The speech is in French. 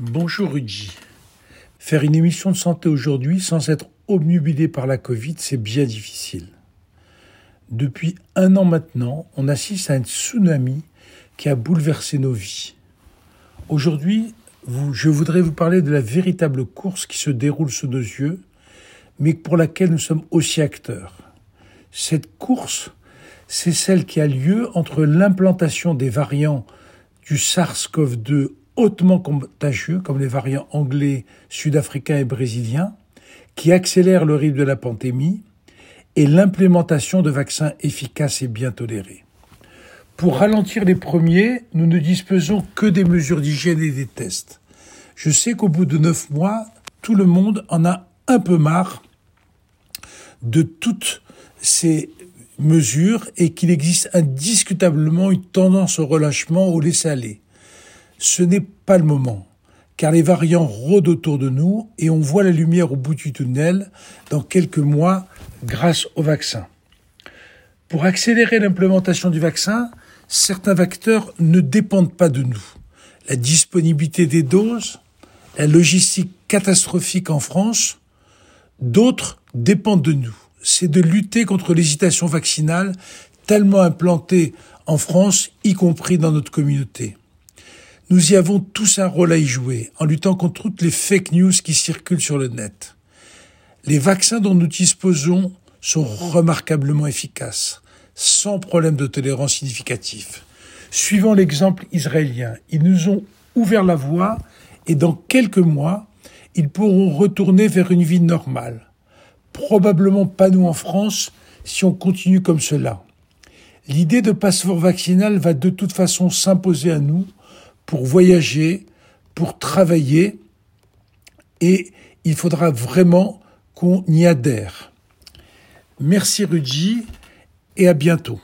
Bonjour Rudy. Faire une émission de santé aujourd'hui sans être obnubilé par la Covid, c'est bien difficile. Depuis un an maintenant, on assiste à un tsunami qui a bouleversé nos vies. Aujourd'hui, je voudrais vous parler de la véritable course qui se déroule sous nos yeux, mais pour laquelle nous sommes aussi acteurs. Cette course, c'est celle qui a lieu entre l'implantation des variants du SARS-CoV-2 hautement contagieux, comme les variants anglais, sud-africains et brésiliens, qui accélèrent le rythme de la pandémie, et l'implémentation de vaccins efficaces et bien tolérés. Pour ralentir les premiers, nous ne disposons que des mesures d'hygiène et des tests. Je sais qu'au bout de neuf mois, tout le monde en a un peu marre de toutes ces mesures et qu'il existe indiscutablement une tendance au relâchement, au laisser-aller ce n'est pas le moment, car les variants rôdent autour de nous et on voit la lumière au bout du tunnel dans quelques mois grâce au vaccin. Pour accélérer l'implémentation du vaccin, certains facteurs ne dépendent pas de nous. La disponibilité des doses, la logistique catastrophique en France, d'autres dépendent de nous. C'est de lutter contre l'hésitation vaccinale tellement implantée en France, y compris dans notre communauté. Nous y avons tous un rôle à y jouer en luttant contre toutes les fake news qui circulent sur le net. Les vaccins dont nous disposons sont remarquablement efficaces, sans problème de tolérance significatif. Suivant l'exemple israélien, ils nous ont ouvert la voie et dans quelques mois, ils pourront retourner vers une vie normale. Probablement pas nous en France si on continue comme cela. L'idée de passeport vaccinal va de toute façon s'imposer à nous pour voyager, pour travailler, et il faudra vraiment qu'on y adhère. Merci Rudy, et à bientôt.